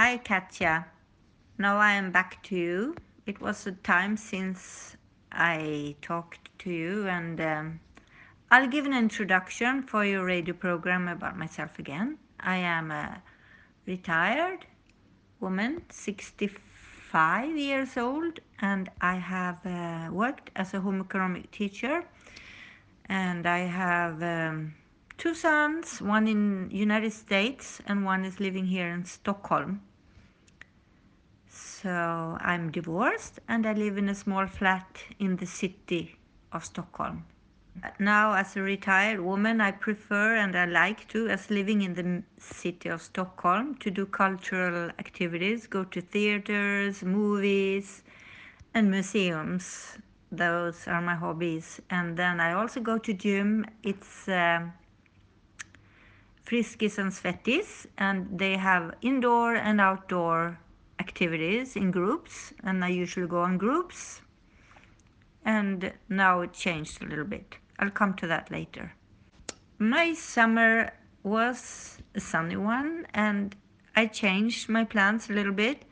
Hi, Katja. Now I am back to you. It was a time since I talked to you, and um, I'll give an introduction for your radio program about myself again. I am a retired woman, 65 years old, and I have uh, worked as a home economic teacher. And I have um, two sons, one in United States and one is living here in Stockholm. So I'm divorced and I live in a small flat in the city of Stockholm. Now, as a retired woman, I prefer and I like to, as living in the city of Stockholm, to do cultural activities, go to theaters, movies, and museums. Those are my hobbies. And then I also go to gym. It's uh, Friskis and Svettis, and they have indoor and outdoor activities in groups, and I usually go on groups. And now it changed a little bit. I'll come to that later. My summer was a sunny one, and I changed my plans a little bit.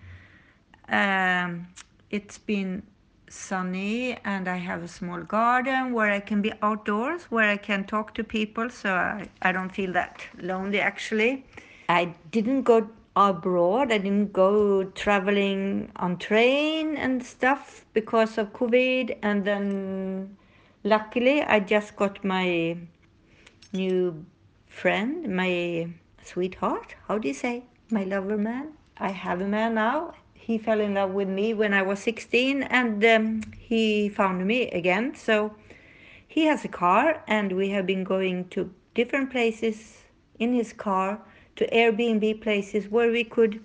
Um, it's been sunny, and I have a small garden where I can be outdoors, where I can talk to people, so I, I don't feel that lonely actually. I didn't go abroad. I didn't go traveling on train and stuff because of COVID. And then luckily, I just got my new friend, my sweetheart. How do you say? My lover man. I have a man now. He fell in love with me when I was 16 and um, he found me again. So he has a car and we have been going to different places in his car to Airbnb places where we could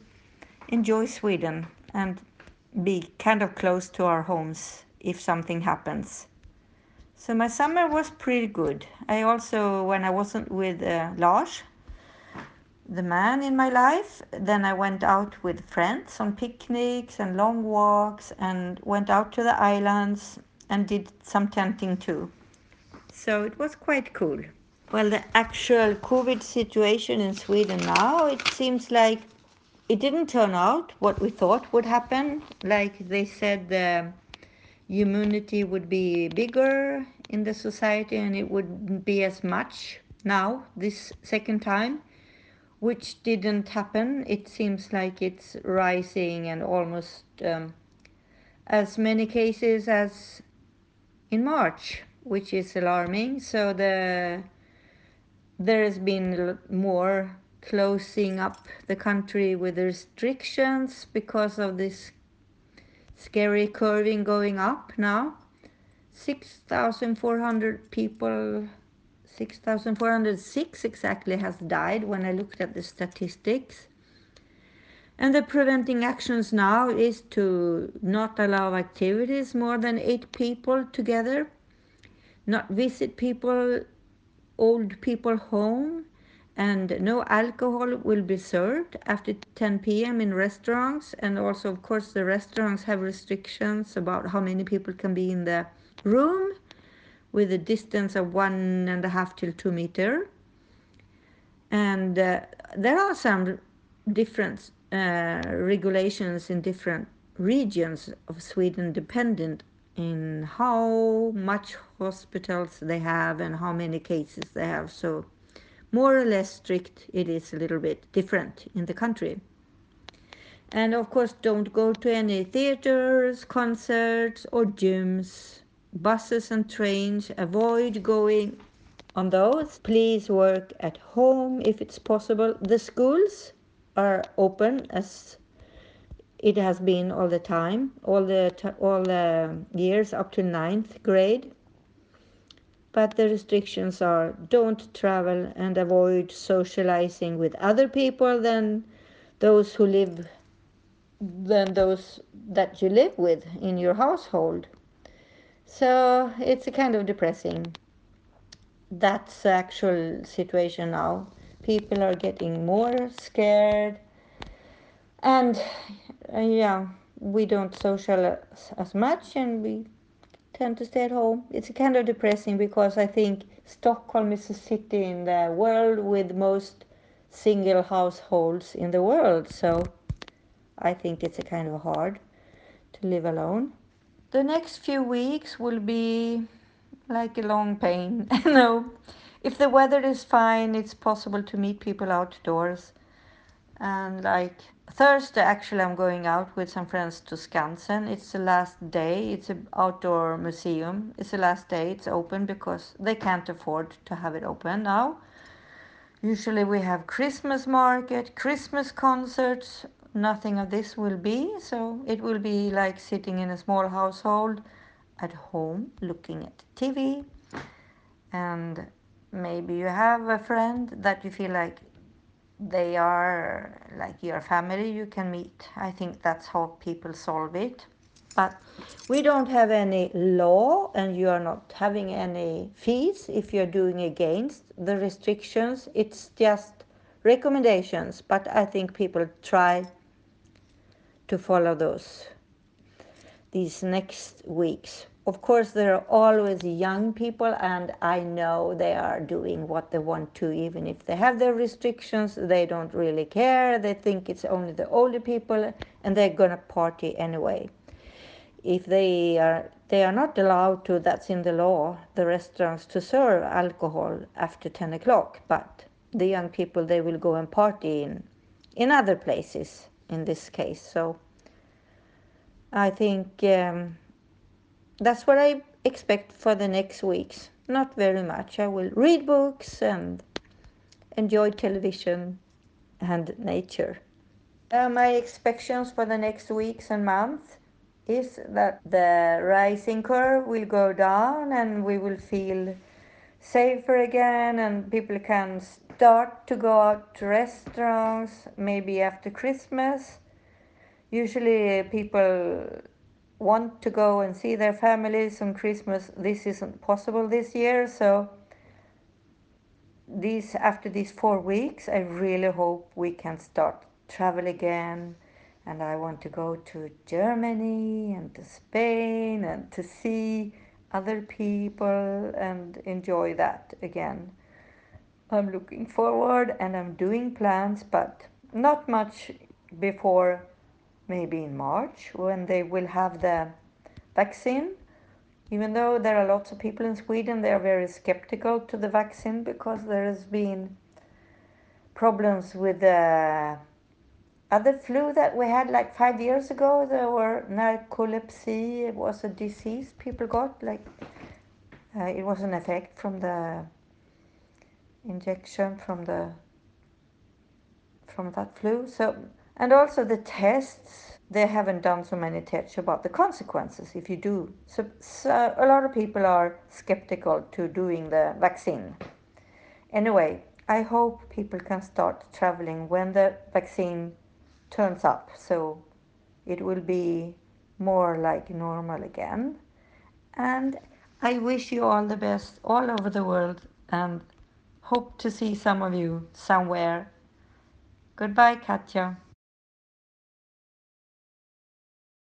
enjoy Sweden and be kind of close to our homes if something happens. So my summer was pretty good. I also, when I wasn't with uh, Lars, the man in my life, then I went out with friends on picnics and long walks and went out to the islands and did some tenting too. So it was quite cool. Well, the actual COVID situation in Sweden now, it seems like it didn't turn out what we thought would happen. Like they said, the immunity would be bigger in the society and it wouldn't be as much now, this second time, which didn't happen. It seems like it's rising and almost um, as many cases as in March, which is alarming. So the there has been more closing up the country with restrictions because of this scary curving going up now. 6,400 people, 6,406 exactly has died when I looked at the statistics. And the preventing actions now is to not allow activities more than eight people together, not visit people old people home and no alcohol will be served after 10 p.m. in restaurants. And also, of course, the restaurants have restrictions about how many people can be in the room with a distance of one and a half till two meter. And uh, there are some different uh, regulations in different regions of Sweden, dependent in how much hospitals they have and how many cases they have. So more or less strict, it is a little bit different in the country. And of course, don't go to any theaters, concerts, or gyms, buses and trains. Avoid going on those. Please work at home if it's possible. The schools are open as it has been all the time, all the all the years up to ninth grade. But the restrictions are don't travel and avoid socializing with other people than those who live than those that you live with in your household. So it's a kind of depressing. That's the actual situation now. People are getting more scared and uh, yeah, we don't socialize as much and we tend to stay at home. It's kind of depressing because I think Stockholm is a city in the world with most single households in the world. So I think it's a kind of hard to live alone. The next few weeks will be like a long pain. no, if the weather is fine, it's possible to meet people outdoors. And like Thursday, actually, I'm going out with some friends to Skansen. It's the last day. It's an outdoor museum. It's the last day. It's open because they can't afford to have it open now. Usually we have Christmas market, Christmas concerts. Nothing of this will be, so it will be like sitting in a small household at home looking at TV. And maybe you have a friend that you feel like they are like your family you can meet. I think that's how people solve it. But we don't have any law, and you are not having any fees if you're doing against the restrictions. It's just recommendations, but I think people try to follow those these next weeks. Of course, there are always young people, and I know they are doing what they want to, even if they have their restrictions. They don't really care. They think it's only the older people, and they're gonna party anyway if they are they are not allowed to that's in the law the restaurants to serve alcohol after 10 o'clock but the young people they will go and party in in other places in this case so i think um, that's what i expect for the next weeks. Not very much. I will read books and enjoy television and nature. Uh, my expectations for the next weeks and months is that the rising curve will go down and we will feel safer again and people can start to go out to restaurants maybe after Christmas. Usually people want to go and see their families on Christmas. This isn't possible this year, so these after these four weeks, I really hope we can start travel again and I want to go to Germany and to Spain and to see other people and enjoy that again. I'm looking forward and I'm doing plans, but not much before maybe in March when they will have the vaccine. Even though there are lots of people in Sweden, they are very skeptical to the vaccine because there has been problems with the other flu that we had like five years ago, there were narcolepsy. It was a disease people got. Like uh, it was an effect from the injection from the from that flu. So and also the tests. They haven't done so many tests about the consequences if you do. So, so a lot of people are skeptical to doing the vaccine. Anyway, I hope people can start traveling when the vaccine turns up so it will be more like normal again and i wish you all the best all over the world and hope to see some of you somewhere goodbye katja